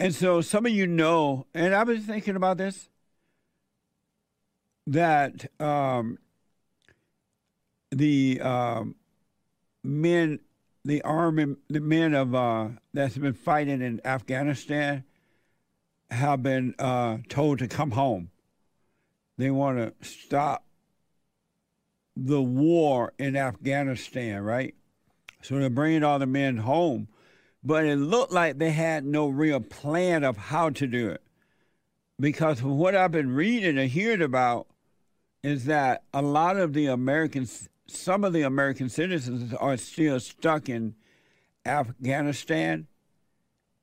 And so some of you know, and I've been thinking about this, that um, the um, men, the army, the men of uh, that's been fighting in Afghanistan have been uh, told to come home. They want to stop the war in Afghanistan, right? So they're bringing all the men home. But it looked like they had no real plan of how to do it. Because what I've been reading and hearing about, is that a lot of the Americans, some of the American citizens are still stuck in Afghanistan.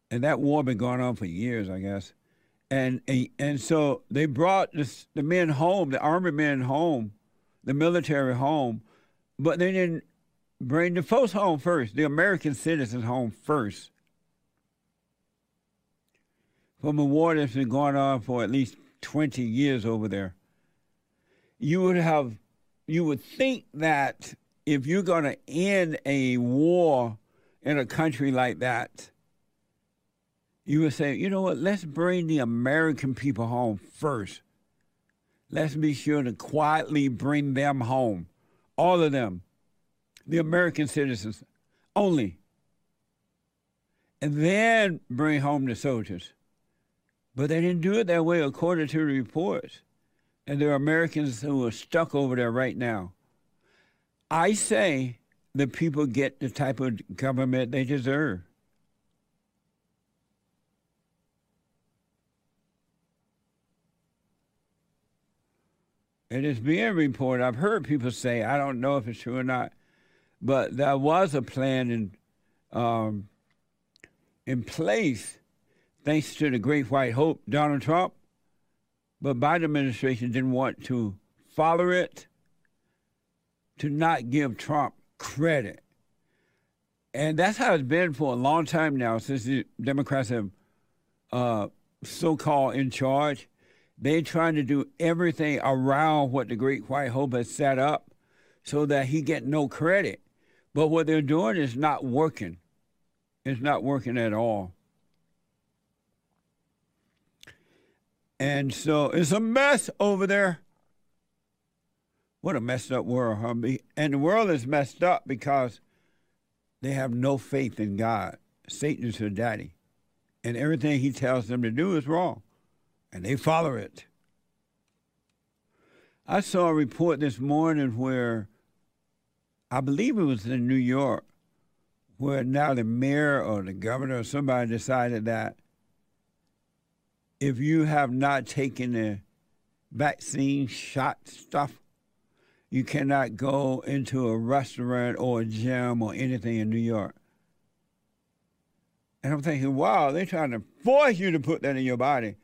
And that war been going on for years, I guess. And and so they brought this, the men home, the army men home, the military home, but they didn't bring the folks home first, the American citizens home first. From a war that's been going on for at least 20 years over there. You would have, you would think that if you're going to end a war in a country like that, you would say, you know what, let's bring the American people home first. Let's be sure to quietly bring them home, all of them the American citizens only, and then bring home the soldiers. But they didn't do it that way according to the reports. And there are Americans who are stuck over there right now. I say the people get the type of government they deserve. And It is being reported. I've heard people say, I don't know if it's true or not, but there was a plan in um, in place, thanks to the Great White Hope, Donald Trump. But Biden administration didn't want to follow it, to not give Trump credit. And that's how it's been for a long time now, since the Democrats have uh, so-called in charge. They're trying to do everything around what the Great White Hope has set up so that he get no credit. But what they're doing is not working. It's not working at all. And so it's a mess over there. What a messed up world, huh? And the world is messed up because they have no faith in God. Satan is their daddy. And everything he tells them to do is wrong. And they follow it. I saw a report this morning where I believe it was in New York, where now the mayor or the governor or somebody decided that if you have not taken the vaccine shot stuff, you cannot go into a restaurant or a gym or anything in New York. And I'm thinking, wow, they're trying to force you to put that in your body.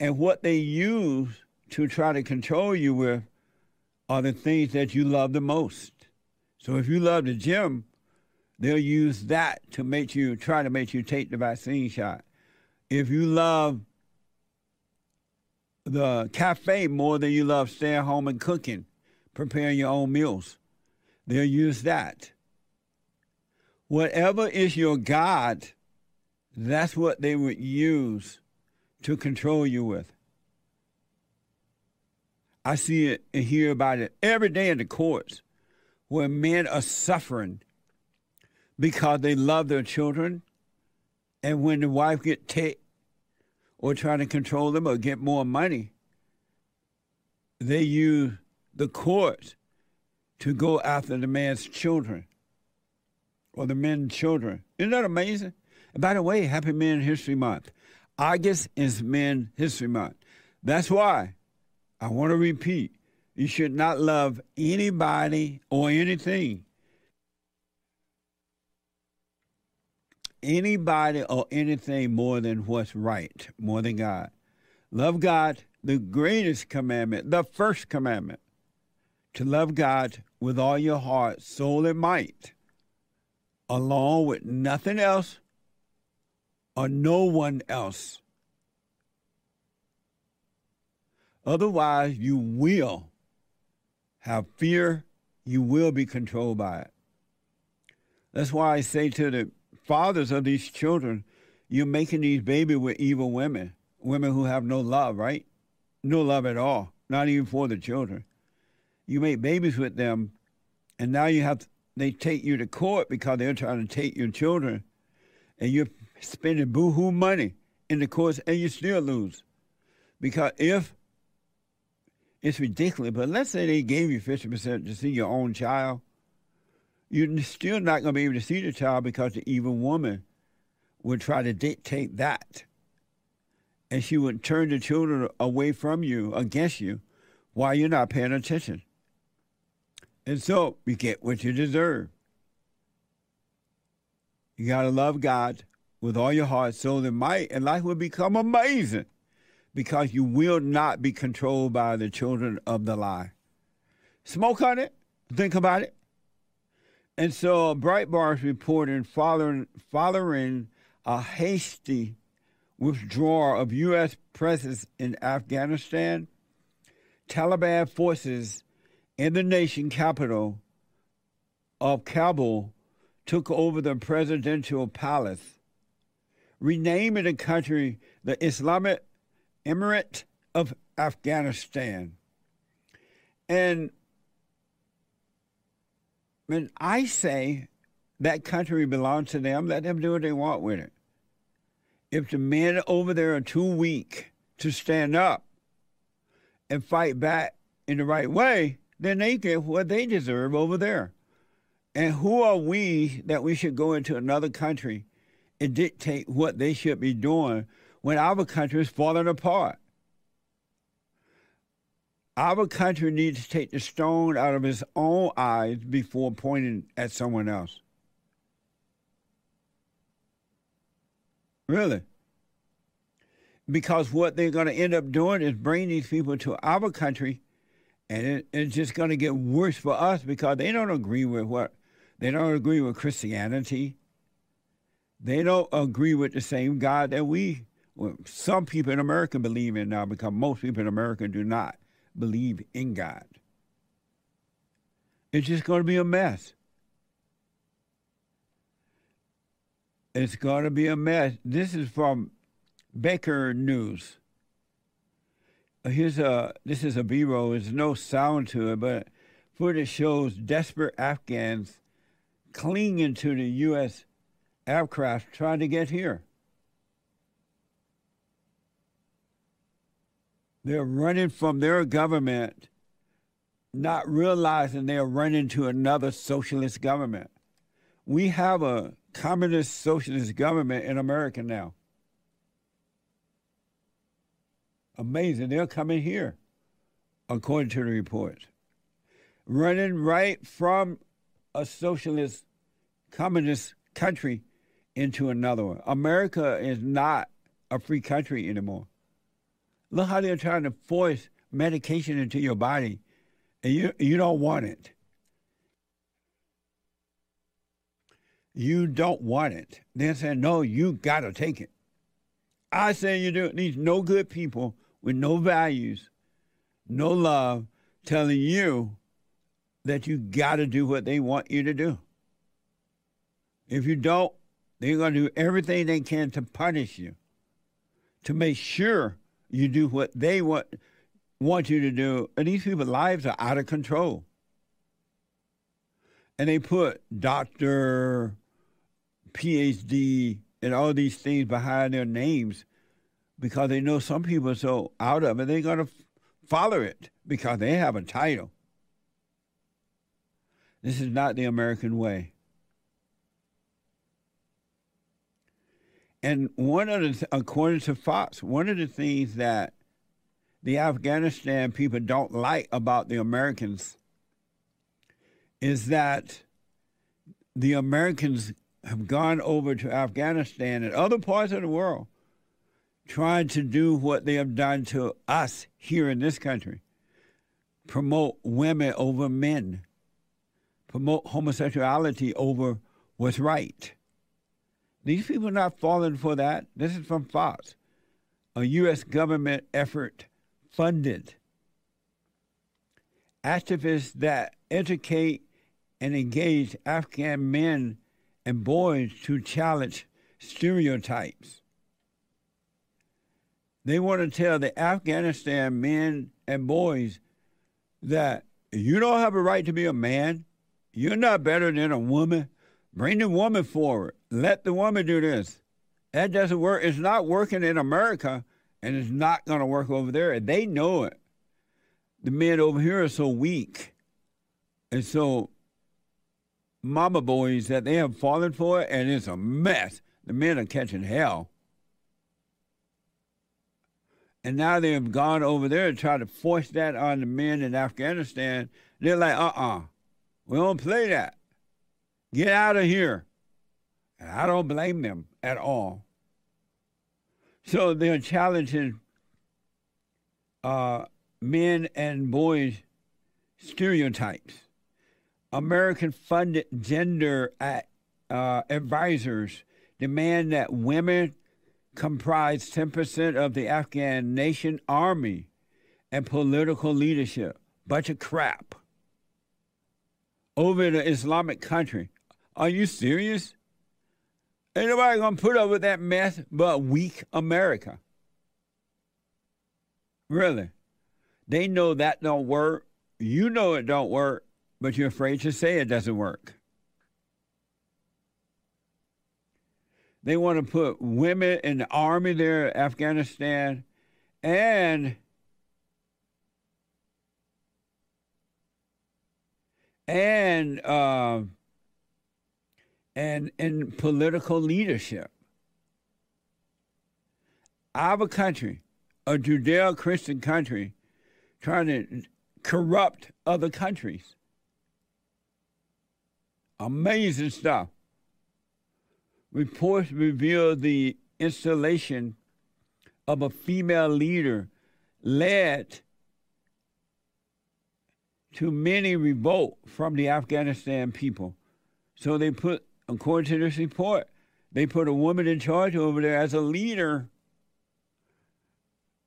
And what they use to try to control you with are the things that you love the most. So if you love the gym, they'll use that to make you try to make you take the vaccine shot. If you love the cafe more than you love staying home and cooking, preparing your own meals, they'll use that. Whatever is your God, that's what they would use to control you with. I see it and hear about it every day in the courts where men are suffering because they love their children, and when the wife get ticked or try to control them or get more money, they use the courts to go after the man's children or the men's children. Isn't that amazing? And by the way, Happy Men History Month. August is Men History Month. That's why I want to repeat you should not love anybody or anything. Anybody or anything more than what's right, more than God. Love God, the greatest commandment, the first commandment. To love God with all your heart, soul, and might, along with nothing else or no one else. Otherwise, you will have fear, you will be controlled by it. That's why I say to the fathers of these children, you're making these babies with evil women, women who have no love, right? No love at all, not even for the children. You make babies with them, and now you have they take you to court because they're trying to take your children, and you're spending boohoo money in the courts, and you still lose. Because if it's ridiculous, but let's say they gave you 50% to see your own child, you're still not going to be able to see the child because the evil woman would try to dictate that. And she would turn the children away from you, against you, while you're not paying attention. And so you get what you deserve. You got to love God with all your heart, soul, and might, and life will become amazing because you will not be controlled by the children of the lie. Smoke on it, think about it. And so Breitbart's reporting following, following a hasty withdrawal of U.S. presence in Afghanistan, Taliban forces in the nation capital of Kabul took over the presidential palace, renaming the country the Islamic Emirate of Afghanistan. And when I say that country belongs to them, let them do what they want with it. If the men over there are too weak to stand up and fight back in the right way, then they get what they deserve over there. And who are we that we should go into another country and dictate what they should be doing when our country is falling apart? Our country needs to take the stone out of its own eyes before pointing at someone else. Really. Because what they're going to end up doing is bring these people to our country, and it, it's just going to get worse for us because they don't agree with what they don't agree with Christianity. They don't agree with the same God that we, some people in America believe in now, because most people in America do not believe in God. It's just going to be a mess. It's going to be a mess. This is from Baker News. Here's a this is a B-roll. There's no sound to it, but footage shows desperate Afghans clinging to the U.S. aircraft trying to get here. They're running from their government, not realizing they're running to another socialist government. We have a communist socialist government in America now. Amazing. They're coming here, according to the report. Running right from a socialist, communist country into another one. America is not a free country anymore. Look how they're trying to force medication into your body, and you you don't want it. You don't want it. They're saying, no, you got to take it. I say you do. These no good people with no values, no love, telling you that you got to do what they want you to do. If you don't, they're going to do everything they can to punish you, to make sure you do what they want want you to do, and these people's lives are out of control. And they put doctor, PhD, and all these things behind their names because they know some people are so out of it, they're going to follow it because they have a title. This is not the American way. And one of the, according to Fox, one of the things that the Afghanistan people don't like about the Americans is that the Americans have gone over to Afghanistan and other parts of the world trying to do what they have done to us here in this country promote women over men, promote homosexuality over what's right. These people are not falling for that. This is from Fox, a U.S. government effort funded. Activists that educate and engage Afghan men and boys to challenge stereotypes. They want to tell the Afghanistan men and boys that you don't have a right to be a man. You're not better than a woman. Bring the woman forward. Let the woman do this. That doesn't work. It's not working in America, and it's not going to work over there. They know it. The men over here are so weak and so mama boys that they have fallen for it, and it's a mess. The men are catching hell. And now they have gone over there and tried to force that on the men in Afghanistan. They're like, uh uh-uh, uh, we don't play that. Get out of here. And I don't blame them at all. So they're challenging uh, men and boys stereotypes. American funded gender uh, advisors demand that women comprise 10% of the Afghan nation army and political leadership. Bunch of crap. Over an Islamic country. Are you serious? Ain't nobody gonna put up with that mess but weak America. Really. They know that don't work. You know it don't work but you're afraid to say it doesn't work. They want to put women in the army there, Afghanistan, and and uh, and in political leadership. Our country, a Judeo-Christian country, trying to corrupt other countries. Amazing stuff. Reports reveal the installation of a female leader led to many revolt from the Afghanistan people. So they put, according to this report, they put a woman in charge over there as a leader.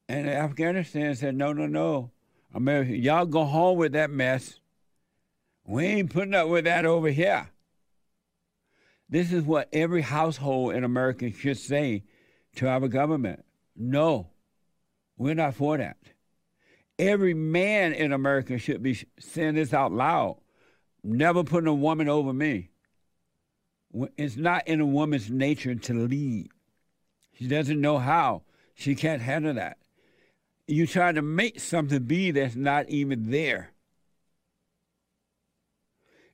And Afghanistan said, no, no, no. America, y'all go home with that mess. We ain't putting up with that over here. This is what every household in America should say to our government. No, we're not for that. Every man in America should be saying this out loud. Never putting a woman over me. It's not in a woman's nature to lead. She doesn't know how. She can't handle that. You try to make something be that's not even there.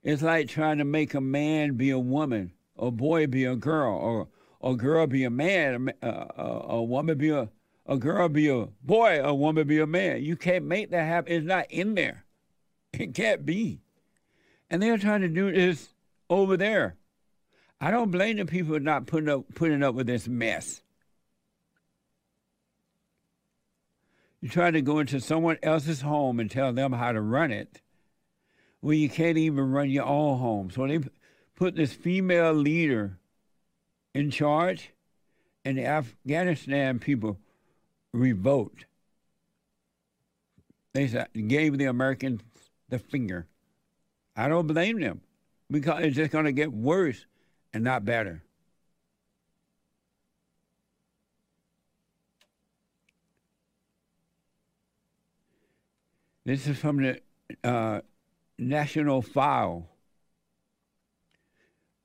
It's like trying to make a man be a woman, a boy be a girl, or a girl be a man, a, a, a woman be a, a girl be a boy, a woman be a man. You can't make that happen. It's not in there. It can't be. And they're trying to do this over there. I don't blame the people for not putting up putting up with this mess. You try to go into someone else's home and tell them how to run it where you can't even run your own home. So they put this female leader in charge, and the Afghanistan people revolt. They gave the Americans the finger. I don't blame them because it's just going to get worse and not better. This is from the uh, national file.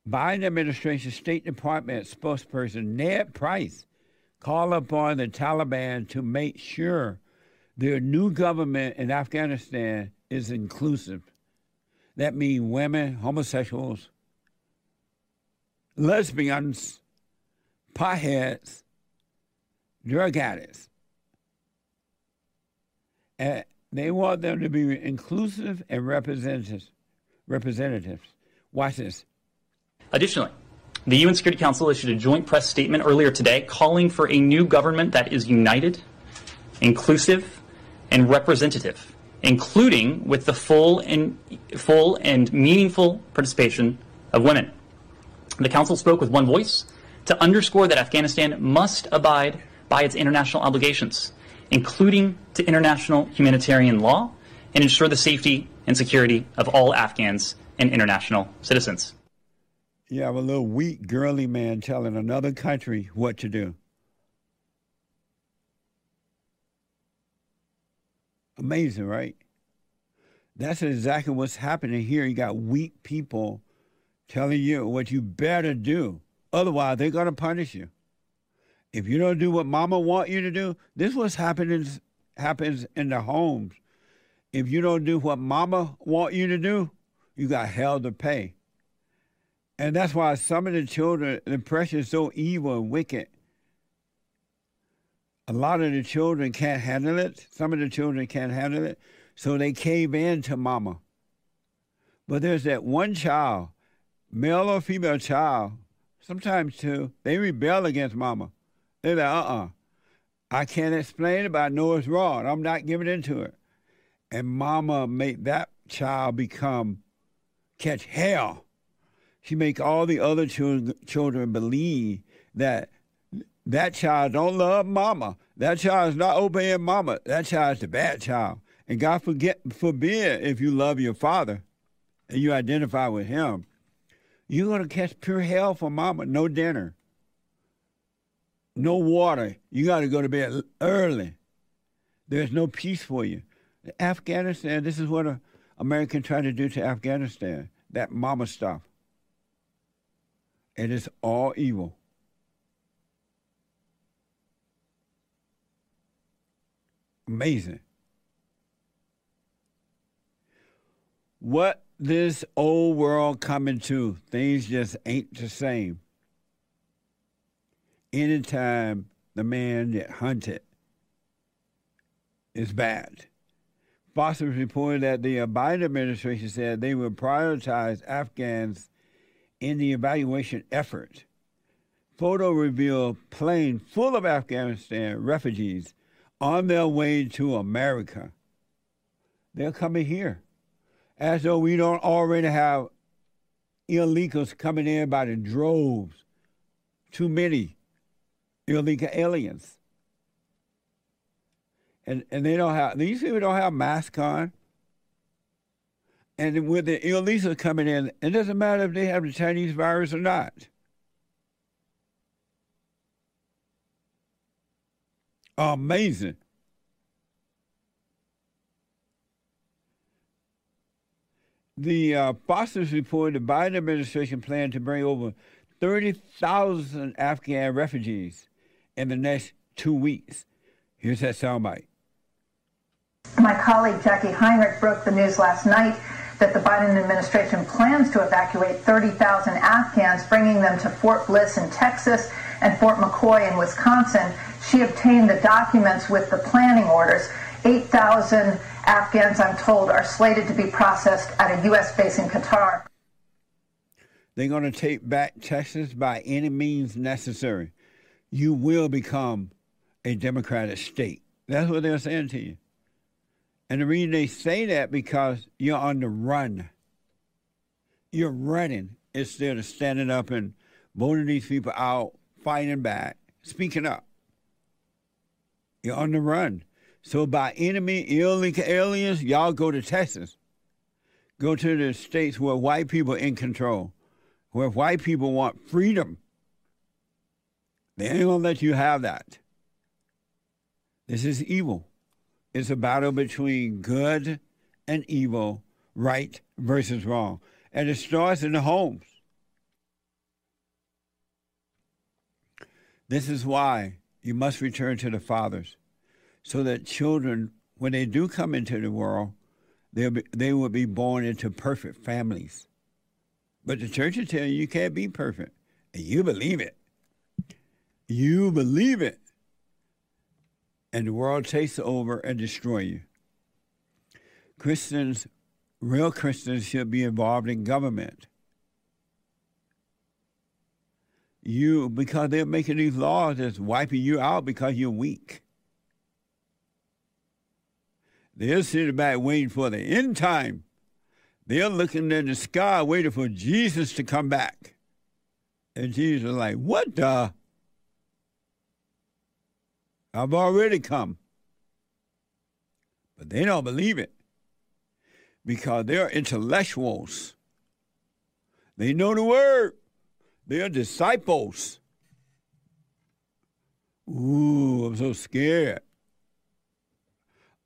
Biden administration State Department spokesperson Ned Price called upon the Taliban to make sure their new government in Afghanistan is inclusive. That means women, homosexuals, lesbians, potheads, drug addicts. And they want them to be inclusive and representatives. Representatives. Watch this. Additionally, the UN Security Council issued a joint press statement earlier today calling for a new government that is united, inclusive, and representative, including with the full and full and meaningful participation of women. The council spoke with one voice to underscore that Afghanistan must abide by its international obligations including to international humanitarian law, and ensure the safety and security of all Afghans and international citizens. You have a little weak, girly man telling another country what to do. Amazing, right? That's exactly what's happening here. You got weak people telling you what you better do. Otherwise, they're going to punish you. If you don't do what mama want you to do, this was happening happens in the homes. If you don't do what mama want you to do, you got hell to pay. And that's why some of the children, the pressure is so evil and wicked. A lot of the children can't handle it. Some of the children can't handle it. So they cave in to mama. But there's that one child, male or female child, sometimes too, they rebel against mama. They're like, uh uh I can't explain it, but I know it's wrong. I'm not giving into it. And mama make that child become, catch hell. She make all the other children, children believe that that child don't love mama. That child is not obeying mama. That child is the bad child. And God forget, forbid if you love your father and you identify with him, you're going to catch pure hell for mama. No dinner, no water. You got to go to bed early. There's no peace for you. Afghanistan, this is what a American tried to do to Afghanistan, that mama stuff. It is all evil. Amazing. What this old world coming to, things just ain't the same. Anytime the man that hunted is bad. Fox reported that the Biden administration said they would prioritize Afghans in the evaluation effort. Photo reveal plane full of Afghanistan refugees on their way to America. They're coming here as though we don't already have illegals coming in by the droves. Too many illegal aliens. And and they don't have these people don't have masks on. And with the illegals coming in, it doesn't matter if they have the Chinese virus or not. Amazing. The uh, Boston's reported the Biden administration planned to bring over 30,000 Afghan refugees in the next two weeks. Here's that soundbite. My colleague Jacqui Heinrich broke the news last night that the Biden administration plans to evacuate 30,000 Afghans, bringing them to Fort Bliss in Texas and Fort McCoy in Wisconsin. She obtained the documents with the planning orders. 8,000 Afghans, I'm told, are slated to be processed at a U.S. base in Qatar. They're going to take back Texas by any means necessary. You will become a Democratic state. That's what they're saying to you. And the reason they say that because you're on the run. You're running instead of standing up and voting these people out, fighting back, speaking up. You're on the run. So by enemy aliens, y'all go to Texas. Go to the states where white people are in control, where white people want freedom. They ain't gonna let you have that. This is evil. It's a battle between good and evil, right versus wrong. And it starts in the homes. This is why you must return to the fathers so that children, when they do come into the world, they'll be, they will be born into perfect families. But the church will tell you you can't be perfect, and you believe it. You believe it. And the world takes over and destroy you. Christians, real Christians, should be involved in government. You, because they're making these laws that's wiping you out because you're weak. They're sitting back waiting for the end time. They're looking in the sky waiting for Jesus to come back. And Jesus is like, What the? I've already come. But they don't believe it because they're intellectuals. They know the word, They are disciples. Ooh, I'm so scared.